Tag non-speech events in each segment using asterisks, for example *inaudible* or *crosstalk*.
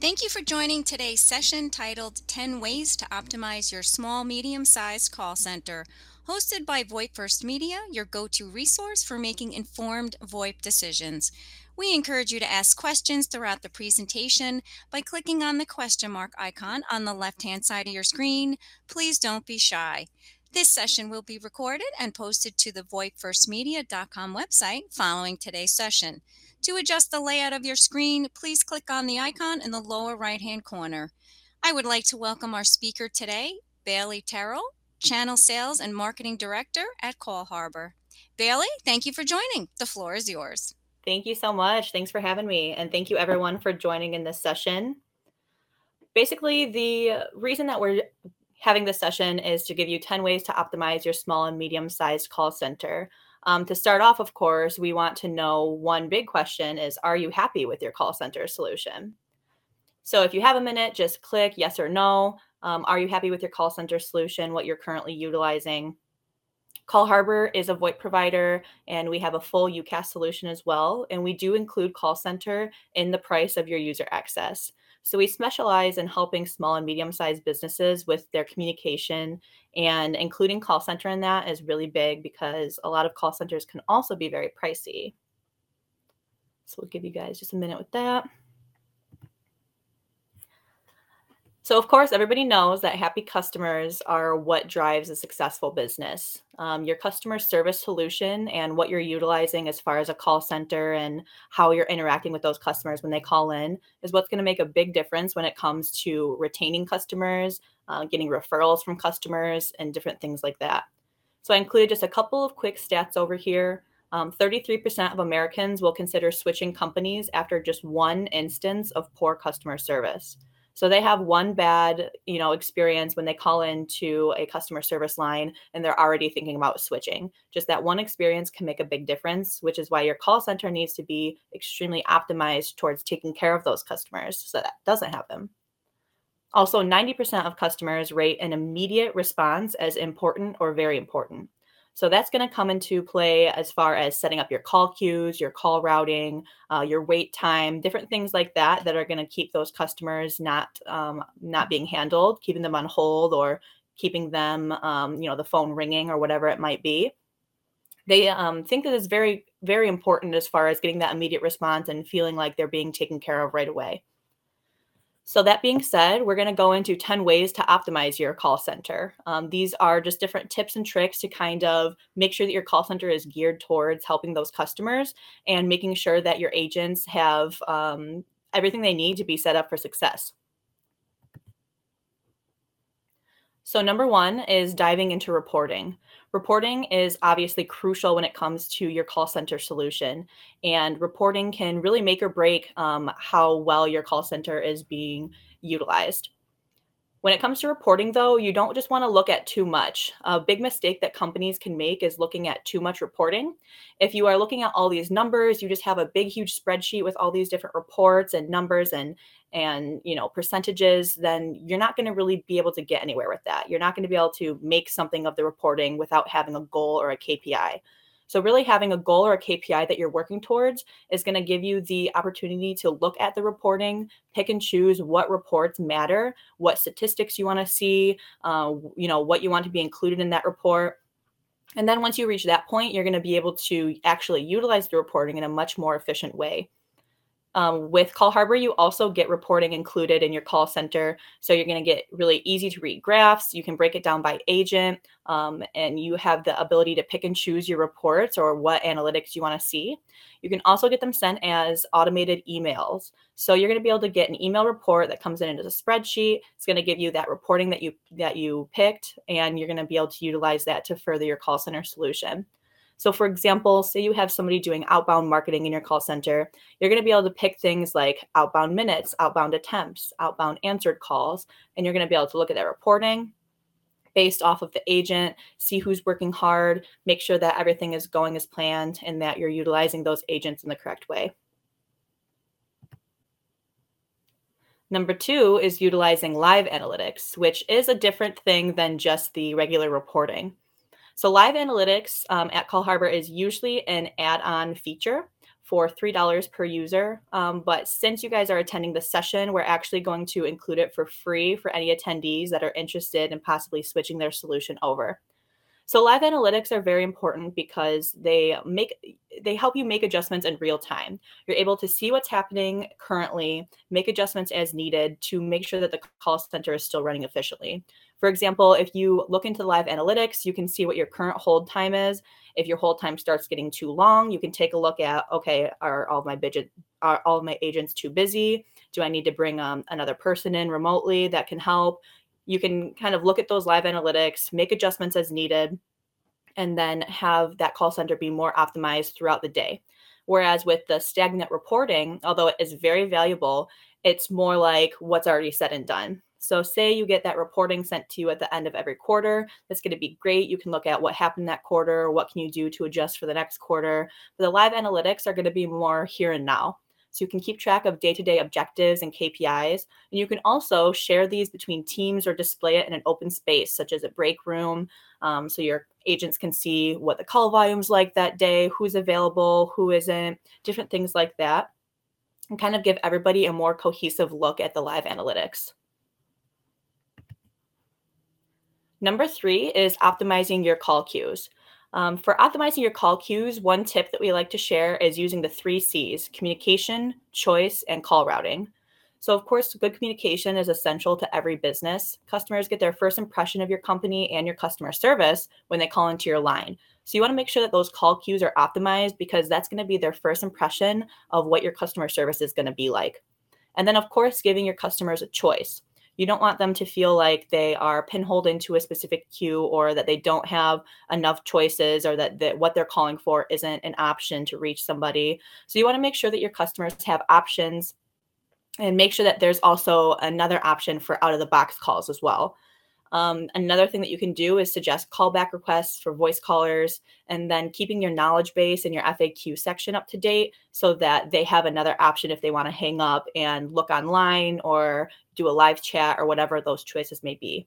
Thank you for joining today's session titled 10 Ways to Optimize Your Small Medium Sized Call Center, hosted by VoIP First Media, your go to resource for making informed VoIP decisions. We encourage you to ask questions throughout the presentation by clicking on the question mark icon on the left hand side of your screen. Please don't be shy. This session will be recorded and posted to the VoIPFirstMedia.com website following today's session. To adjust the layout of your screen, please click on the icon in the lower right hand corner. I would like to welcome our speaker today, Bailey Terrell, Channel Sales and Marketing Director at Call Harbor. Bailey, thank you for joining. The floor is yours. Thank you so much. Thanks for having me. And thank you everyone for joining in this session. Basically, the reason that we're having this session is to give you 10 ways to optimize your small and medium sized call center. Um, to start off, of course, we want to know one big question is Are you happy with your call center solution? So if you have a minute, just click yes or no. Um, are you happy with your call center solution, what you're currently utilizing? Call Harbor is a VoIP provider, and we have a full UCaaS solution as well. And we do include call center in the price of your user access. So we specialize in helping small and medium sized businesses with their communication and including call center in that is really big because a lot of call centers can also be very pricey. So we'll give you guys just a minute with that. So, of course, everybody knows that happy customers are what drives a successful business. Um, your customer service solution and what you're utilizing as far as a call center and how you're interacting with those customers when they call in is what's going to make a big difference when it comes to retaining customers, uh, getting referrals from customers, and different things like that. So, I included just a couple of quick stats over here. Um, 33% of Americans will consider switching companies after just one instance of poor customer service. So they have one bad, you know, experience when they call into a customer service line and they're already thinking about switching. Just that one experience can make a big difference, which is why your call center needs to be extremely optimized towards taking care of those customers so that doesn't happen. Also, 90% of customers rate an immediate response as important or very important. So that's going to come into play as far as setting up your call queues, your call routing, uh, your wait time, different things like that that are going to keep those customers not um, not being handled, keeping them on hold, or keeping them, um, you know, the phone ringing or whatever it might be. They um, think that it's very very important as far as getting that immediate response and feeling like they're being taken care of right away. So, that being said, we're going to go into 10 ways to optimize your call center. Um, these are just different tips and tricks to kind of make sure that your call center is geared towards helping those customers and making sure that your agents have um, everything they need to be set up for success. So, number one is diving into reporting. Reporting is obviously crucial when it comes to your call center solution, and reporting can really make or break um, how well your call center is being utilized. When it comes to reporting, though, you don't just want to look at too much. A big mistake that companies can make is looking at too much reporting. If you are looking at all these numbers, you just have a big, huge spreadsheet with all these different reports and numbers and and you know percentages then you're not going to really be able to get anywhere with that. You're not going to be able to make something of the reporting without having a goal or a kpi so really having a goal or a kpi that you're working towards is going to give you the opportunity to look at the reporting pick and choose what reports matter what statistics you want to see uh, you know what you want to be included in that report. And then once you reach that point, you're going to be able to actually utilize the reporting in a much more efficient way. Um, with Call Harbor, you also get reporting included in your call center. So you're going to get really easy to read graphs. You can break it down by agent, um, and you have the ability to pick and choose your reports or what analytics you want to see. You can also get them sent as automated emails. So you're going to be able to get an email report that comes in as a spreadsheet. It's going to give you that reporting that you that you picked, and you're going to be able to utilize that to further your call center solution. So, for example, say you have somebody doing outbound marketing in your call center, you're going to be able to pick things like outbound minutes, outbound attempts, outbound answered calls, and you're going to be able to look at that reporting, based off of the agent, see who's working hard, make sure that everything is going as planned and that you're utilizing those agents in the correct way. Number two is utilizing live analytics, which is a different thing than just the regular reporting. So, live analytics um, at Call Harbor is usually an add on feature for $3 per user. Um, but since you guys are attending the session, we're actually going to include it for free for any attendees that are interested in possibly switching their solution over. So live analytics are very important because they make they help you make adjustments in real time. You're able to see what's happening currently, make adjustments as needed to make sure that the call center is still running efficiently. For example, if you look into the live analytics, you can see what your current hold time is. If your hold time starts getting too long, you can take a look at okay, are all my budget are all my agents too busy? Do I need to bring um, another person in remotely that can help? you can kind of look at those live analytics, make adjustments as needed, and then have that call center be more optimized throughout the day. Whereas with the stagnant reporting, although it is very valuable, it's more like what's already said and done. So, say you get that reporting sent to you at the end of every quarter. That's going to be great. You can look at what happened that quarter, what can you do to adjust for the next quarter. But the live analytics are going to be more here and now. So you can keep track of day to day objectives and KPIs. And you can also share these between teams or display it in an open space, such as a break room. Um, so your agents can see what the call volume's like that day, who's available, who isn't, different things like that. And kind of give everybody a more cohesive look at the live analytics. Number three is optimizing your call queues. Um, for optimizing your call queues, one tip that we like to share is using the three C's communication, choice, and call routing. So, of course, good communication is essential to every business. Customers get their first impression of your company and your customer service when they call into your line. So, you want to make sure that those call queues are optimized because that's going to be their first impression of what your customer service is going to be like. And then, of course, giving your customers a choice. You don't want them to feel like they are pinholed into a specific queue or that they don't have enough choices or that, that what they're calling for isn't an option to reach somebody. So you want to make sure that your customers have options and make sure that there's also another option for out of the box calls as well. Um, another thing that you can do is suggest callback requests for voice callers and then keeping your knowledge base and your FAQ section up to date so that they have another option if they want to hang up and look online or do a live chat or whatever those choices may be.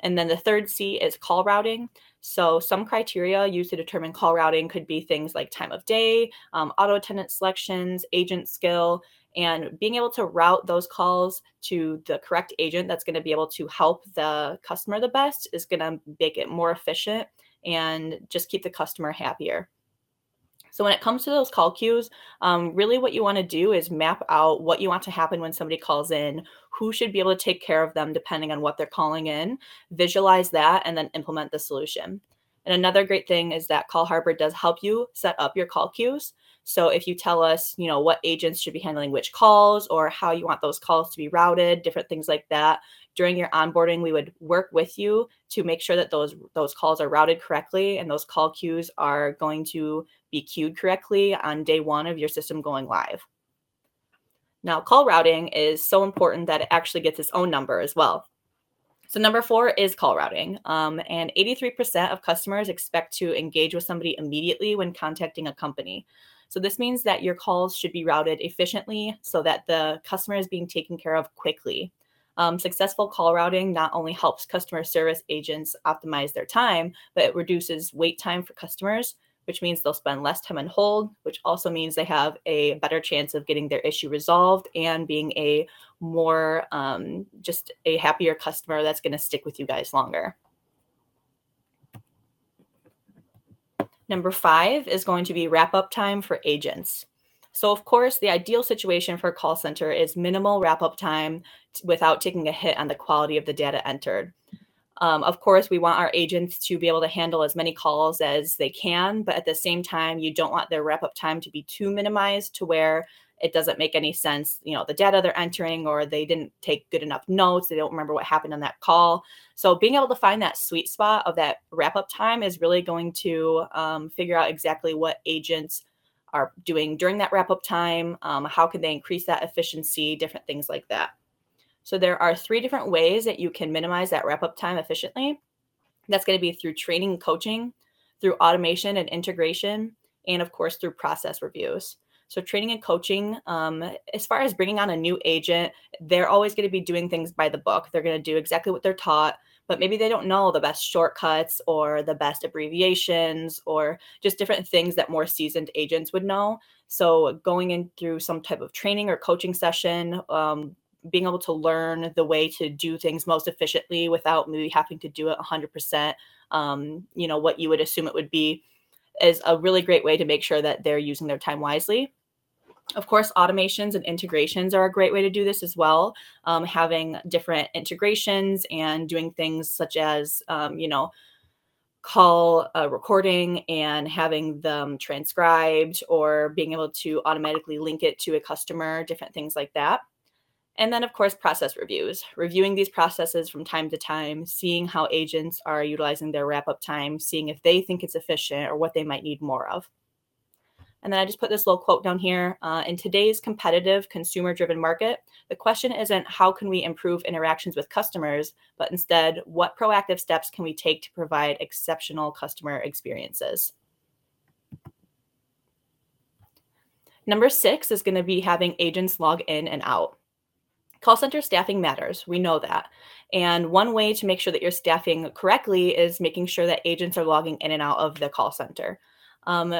And then the third C is call routing. So, some criteria used to determine call routing could be things like time of day, um, auto attendant selections, agent skill, and being able to route those calls to the correct agent that's going to be able to help the customer the best is going to make it more efficient and just keep the customer happier. So when it comes to those call queues, um, really what you want to do is map out what you want to happen when somebody calls in, who should be able to take care of them depending on what they're calling in, visualize that, and then implement the solution. And another great thing is that Call Harbor does help you set up your call queues. So if you tell us, you know, what agents should be handling which calls or how you want those calls to be routed, different things like that, during your onboarding, we would work with you to make sure that those those calls are routed correctly and those call queues are going to be queued correctly on day 1 of your system going live. Now, call routing is so important that it actually gets its own number as well. So, number four is call routing. Um, and 83% of customers expect to engage with somebody immediately when contacting a company. So this means that your calls should be routed efficiently so that the customer is being taken care of quickly. Um, successful call routing not only helps customer service agents optimize their time, but it reduces wait time for customers, which means they'll spend less time on hold, which also means they have a better chance of getting their issue resolved and being a more um, just a happier customer that's going to stick with you guys longer. Number five is going to be wrap up time for agents. So, of course, the ideal situation for a call center is minimal wrap up time without taking a hit on the quality of the data entered. Um, of course, we want our agents to be able to handle as many calls as they can, but at the same time, you don't want their wrap up time to be too minimized to where it doesn't make any sense you know the data they're entering or they didn't take good enough notes they don't remember what happened on that call. So being able to find that sweet spot of that wrap up time is really going to um, figure out exactly what agents are doing during that wrap up time um, how can they increase that efficiency different things like that. So there are three different ways that you can minimize that wrap up time efficiently. That's going to be through training and coaching, through automation and integration, and of course, through process reviews. So, training and coaching, um, as far as bringing on a new agent, they're always going to be doing things by the book. They're going to do exactly what they're taught, but maybe they don't know the best shortcuts or the best abbreviations or just different things that more seasoned agents would know. So, going in through some type of training or coaching session, um, being able to learn the way to do things most efficiently without maybe having to do it 100%, um, you know, what you would assume it would be is a really great way to make sure that they're using their time wisely. Of course, automations and integrations are a great way to do this as well. Um, having different integrations and doing things such as, um, you know, call a recording and having them transcribed or being able to automatically link it to a customer, different things like that. And then, of course, process reviews, reviewing these processes from time to time, seeing how agents are utilizing their wrap up time, seeing if they think it's efficient or what they might need more of. And then I just put this little quote down here. Uh, in today's competitive, consumer driven market, the question isn't how can we improve interactions with customers, but instead, what proactive steps can we take to provide exceptional customer experiences? Number six is going to be having agents log in and out. Call center staffing matters. We know that. And one way to make sure that you're staffing correctly is making sure that agents are logging in and out of the call center. Um,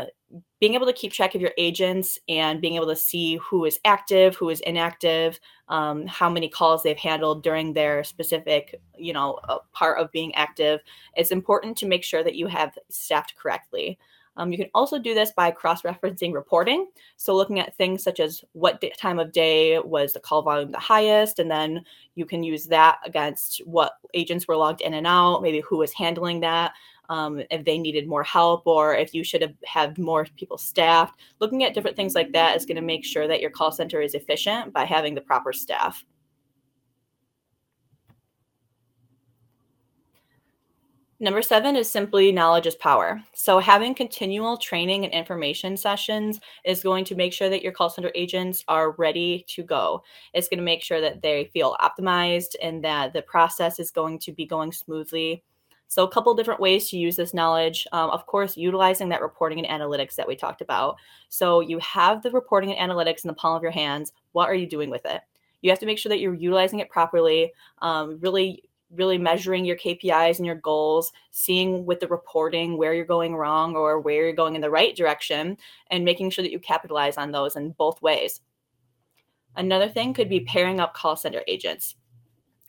being able to keep track of your agents and being able to see who is active, who is inactive, um, how many calls they've handled during their specific, you know, uh, part of being active. It's important to make sure that you have staffed correctly. Um, you can also do this by cross-referencing reporting. So looking at things such as what time of day was the call volume the highest, and then you can use that against what agents were logged in and out, maybe who was handling that um, if they needed more help or if you should have had more people staffed. Looking at different things like that is going to make sure that your call center is efficient by having the proper staff. Number seven is simply knowledge is power. So, having continual training and information sessions is going to make sure that your call center agents are ready to go. It's going to make sure that they feel optimized and that the process is going to be going smoothly. So, a couple different ways to use this knowledge. Um, of course, utilizing that reporting and analytics that we talked about. So, you have the reporting and analytics in the palm of your hands. What are you doing with it? You have to make sure that you're utilizing it properly, um, really, really measuring your KPIs and your goals, seeing with the reporting where you're going wrong or where you're going in the right direction, and making sure that you capitalize on those in both ways. Another thing could be pairing up call center agents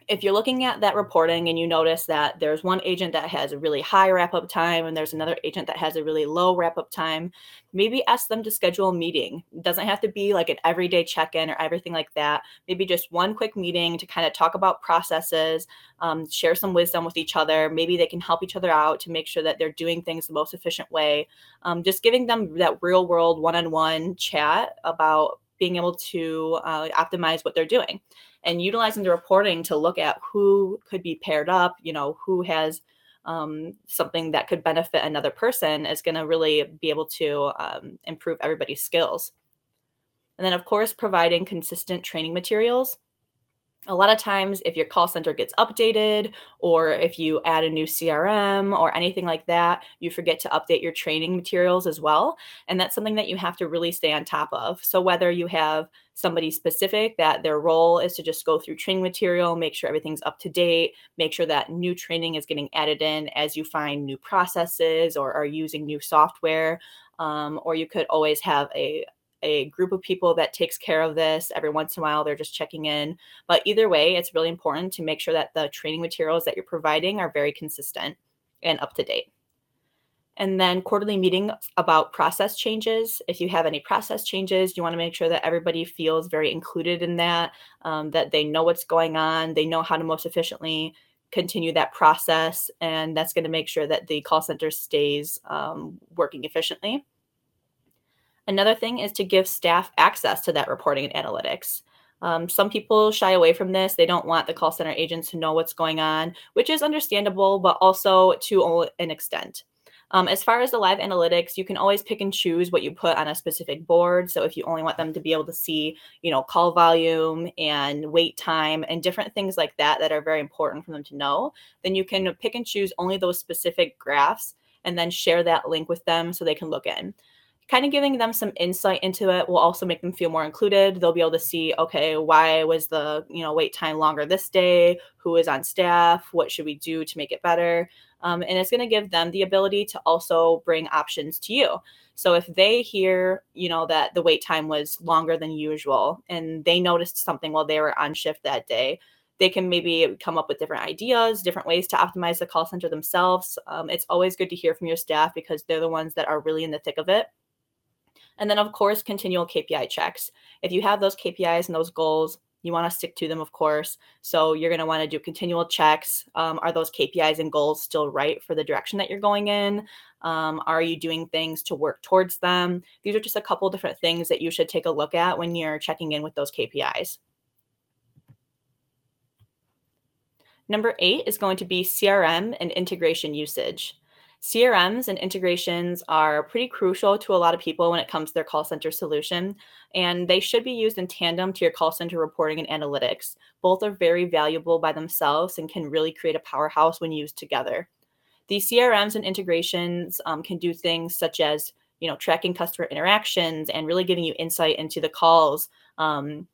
if you're looking at that reporting and you notice that there's one agent that has a really high wrap up time and there's another agent that has a really low wrap up time, maybe ask them to schedule a meeting. It doesn't have to be like an everyday check in or everything like that. Maybe just one quick meeting to kind of talk about processes, um, share some wisdom with each other. Maybe they can help each other out to make sure that they're doing things the most efficient way. Um, just giving them that real world one on one chat about being able to uh, optimize what they're doing and utilizing the reporting to look at who could be paired up, you know, who has um, something that could benefit another person is going to really be able to um, improve everybody's skills. And then, of course, providing consistent training materials a lot of times if your call center gets updated or if you add a new crm or anything like that you forget to update your training materials as well and that's something that you have to really stay on top of. So whether you have somebody specific that their role is to just go through training material make sure everything's up to date make sure that new training is getting added in as you find new processes or are using new software um, or you could always have a a group of people that takes care of this every once in a while they're just checking in. But either way it's really important to make sure that the training materials that you're providing are very consistent and up to date. And then quarterly meeting about process changes. If you have any process changes you want to make sure that everybody feels very included in that um, that they know what's going on they know how to most efficiently continue that process and that's going to make sure that the call center stays um, working efficiently Another thing is to give staff access to that reporting and analytics. Um, some people shy away from this. They don't want the call center agents to know what's going on, which is understandable, but also to an extent. Um, as far as the live analytics, you can always pick and choose what you put on a specific board. So if you only want them to be able to see, you know, call volume and wait time and different things like that that are very important for them to know, then you can pick and choose only those specific graphs and then share that link with them so they can look in kind of giving them some insight into it will also make them feel more included. They'll be able to see okay why was the you know wait time longer this day? Who is on staff? What should we do to make it better? Um, and it's going to give them the ability to also bring options to you. So if they hear you know that the wait time was longer than usual and they noticed something while they were on shift that day they can maybe come up with different ideas, different ways to optimize the call center themselves. Um, it's always good to hear from your staff because they're the ones that are really in the thick of it. And then, of course, continual KPI checks. If you have those KPIs and those goals, you want to stick to them, of course. So you're going to want to do continual checks. Um, are those KPIs and goals still right for the direction that you're going in? Um, are you doing things to work towards them? These are just a couple different things that you should take a look at when you're checking in with those KPIs. Number eight is going to be CRM and integration usage. CRMs and integrations are pretty crucial to a lot of people when it comes to their call center solution, and they should be used in tandem to your call center reporting and analytics. Both are very valuable by themselves and can really create a powerhouse when used together. These CRMs and integrations um, can do things such as you know tracking customer interactions and really giving you insight into the calls um,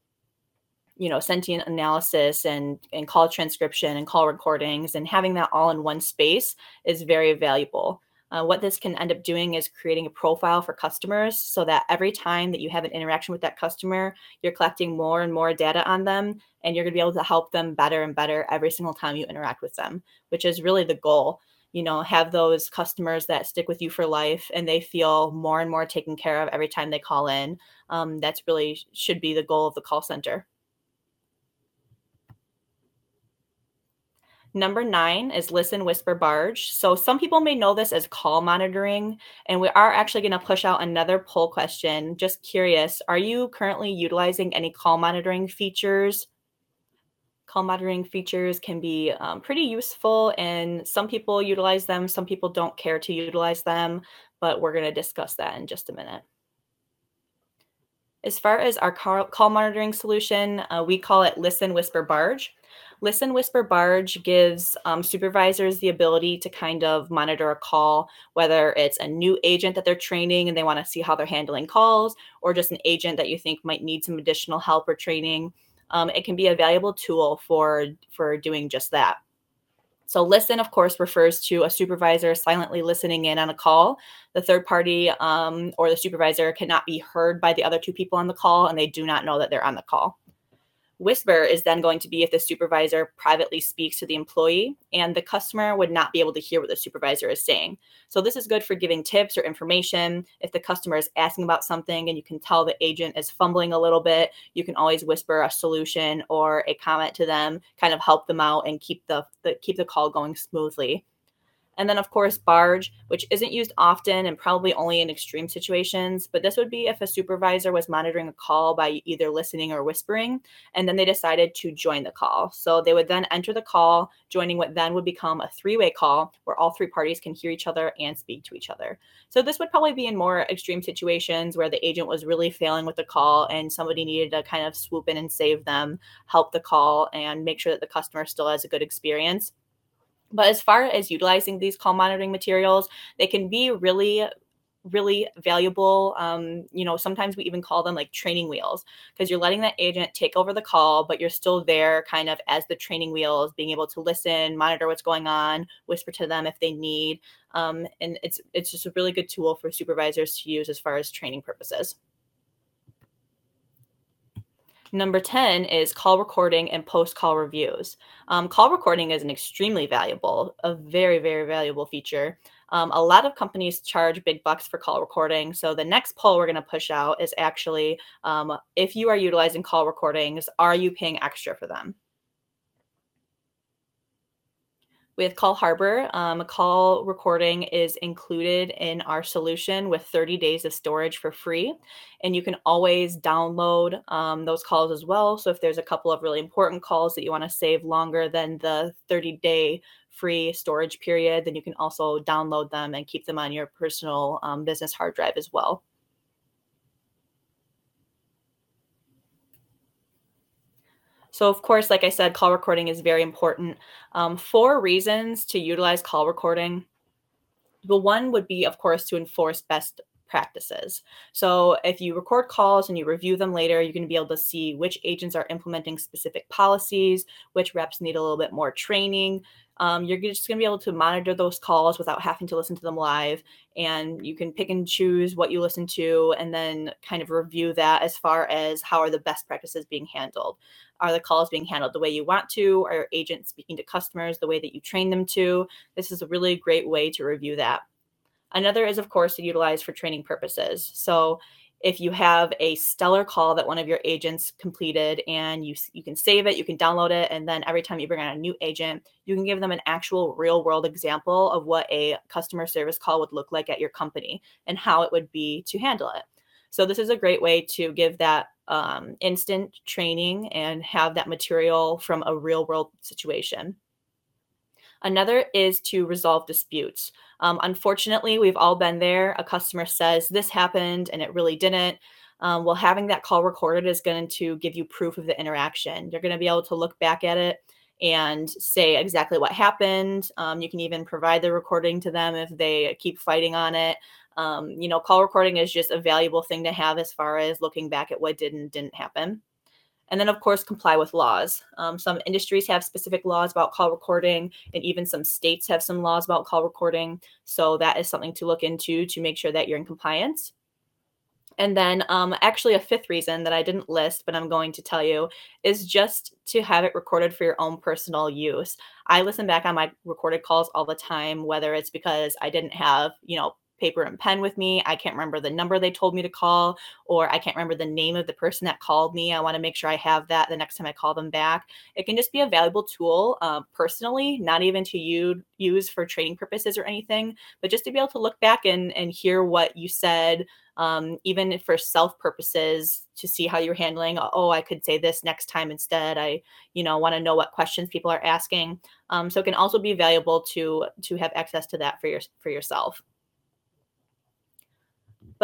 you know sentiment analysis and and call transcription and call recordings and having that all in one space is very valuable. Uh, what this can end up doing is creating a profile for customers so that every time that you have an interaction with that customer you're collecting more and more data on them and you're going to be able to help them better and better every single time you interact with them which is really the goal. You know have those customers that stick with you for life and they feel more and more taken care of every time they call in. Um, that's really should be the goal of the call center Number nine is listen, whisper, barge. So some people may know this as call monitoring, and we are actually going to push out another poll question. Just curious, are you currently utilizing any call monitoring features? Call monitoring features can be um, pretty useful, and some people utilize them, some people don't care to utilize them, but we're going to discuss that in just a minute. As far as our call, monitoring solution, uh, we call it Listen, Whisper, Barge. Listen, Whisper, Barge gives um, supervisors the ability to kind of monitor a call, whether it's a new agent that they're training and they want to see how they're handling calls, or just an agent that you think might need some additional help or training. Um, it can be a valuable tool for for doing just that. So, listen, of course, refers to a supervisor silently listening in on a call. The third party um, or the supervisor cannot be heard by the other two people on the call, and they do not know that they're on the call. Whisper is then going to be if the supervisor privately speaks to the employee and the customer would not be able to hear what the supervisor is saying. So, this is good for giving tips or information. If the customer is asking about something and you can tell the agent is fumbling a little bit, you can always whisper a solution or a comment to them, kind of help them out and keep the, the keep the call going smoothly. And then, of course, barge, which isn't used often and probably only in extreme situations. But this would be if a supervisor was monitoring a call by either listening or whispering, and then they decided to join the call. So they would then enter the call, joining what then would become a three way call where all three parties can hear each other and speak to each other. So this would probably be in more extreme situations where the agent was really failing with the call and somebody needed to kind of swoop in and save them, help the call, and make sure that the customer still has a good experience. But as far as utilizing these call monitoring materials, they can be really really valuable. Um, you know, sometimes we even call them like training wheels because you're letting that agent take over the call, but you're still there kind of as the training wheels, being able to listen, monitor what's going on, whisper to them if they need. Um, and it's it's just a really good tool for supervisors to use as far as training purposes. Number 10 is call recording and post call reviews. Um, call recording is an extremely valuable, a very, very valuable feature. Um, a lot of companies charge big bucks for call recording. So the next poll we're going to push out is actually um, if you are utilizing call recordings, are you paying extra for them? With Call Harbor, um, a call recording is included in our solution with 30 days of storage for free. And you can always download um, those calls as well. So if there's a couple of really important calls that you want to save longer than the 30 day free storage period, then you can also download them and keep them on your personal um, business hard drive as well. So, of course, like I said, call recording is very important. Um, four reasons to utilize call recording. The one would be, of course, to enforce best practices. So if you record calls and you review them later, you're going to be able to see which agents are implementing specific policies, which reps need a little bit more training. Um, you're just going to be able to monitor those calls without having to listen to them live. And you can pick and choose what you listen to and then kind of review that as far as how are the best practices being handled. Are the calls being handled the way you want to? Are agents speaking to customers the way that you train them to? This is a really great way to review that. Another is, of course, to utilize for training purposes. So if you have a stellar call that one of your agents completed and you you can save it, you can download it, and then every time you bring on a new agent, you can give them an actual real world example of what a customer service call would look like at your company and how it would be to handle it. So this is a great way to give that um, instant training and have that material from a real world situation. Another is to resolve disputes. Um, unfortunately, we've all been there. A customer says this happened and it really didn't. Um, well, having that call recorded is going to give you proof of the interaction. You're going to be able to look back at it and say exactly what happened. Um, you can even provide the recording to them if they keep fighting on it. Um, you know, call recording is just a valuable thing to have as far as looking back at what did and didn't happen. And then, of course, comply with laws. Um, some industries have specific laws about call recording, and even some states have some laws about call recording. So, that is something to look into to make sure that you're in compliance. And then, um, actually, a fifth reason that I didn't list, but I'm going to tell you, is just to have it recorded for your own personal use. I listen back on my recorded calls all the time, whether it's because I didn't have, you know, paper and pen with me. I can't remember the number they told me to call, or I can't remember the name of the person that called me. I want to make sure I have that the next time I call them back. It can just be a valuable tool uh, personally, not even to you use for training purposes or anything, but just to be able to look back and, and hear what you said, um, even for self purposes to see how you're handling oh i could say this next time instead i you know want to know what questions people are asking um, so it can also be valuable to to have access to that for your for yourself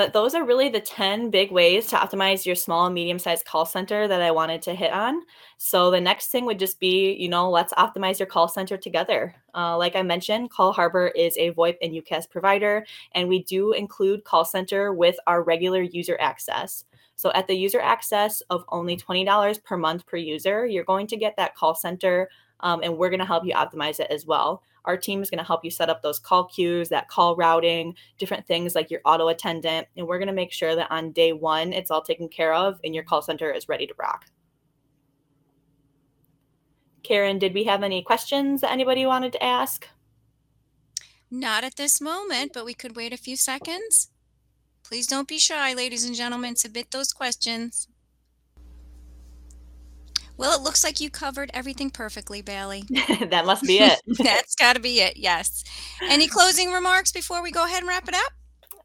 but those are really the 10 big ways to optimize your small and medium sized call center that I wanted to hit on. So the next thing would just be, you know, let's optimize your call center together. Uh, like I mentioned, Call Harbor is a VoIP and UCaaS provider, and we do include call center with our regular user access. So at the user access of only $20 per month per user, you're going to get that call center um, and we're going to help you optimize it as well. Our team is going to help you set up those call queues, that call routing, different things like your auto attendant. And we're going to make sure that on day one, it's all taken care of and your call center is ready to rock. Karen, did we have any questions that anybody wanted to ask? Not at this moment, but we could wait a few seconds. Please don't be shy, ladies and gentlemen. Submit those questions. Well, it looks like you covered everything perfectly, Bailey. *laughs* that must be it. *laughs* That's got to be it. Yes. Any closing remarks before we go ahead and wrap it up?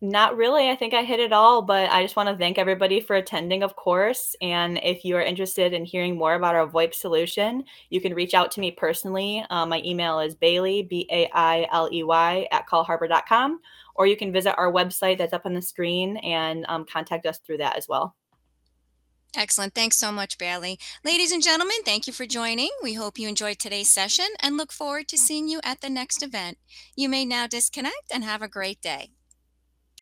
Not really. I think I hit it all, but I just want to thank everybody for attending, of course. And if you are interested in hearing more about our VoIP solution, you can reach out to me personally. Um, my email is Bailey, B A I L E Y, at callharbor.com, or you can visit our website that's up on the screen and um, contact us through that as well. Excellent. Thanks so much, Bailey. Ladies and gentlemen, thank you for joining. We hope you enjoyed today's session and look forward to seeing you at the next event. You may now disconnect and have a great day.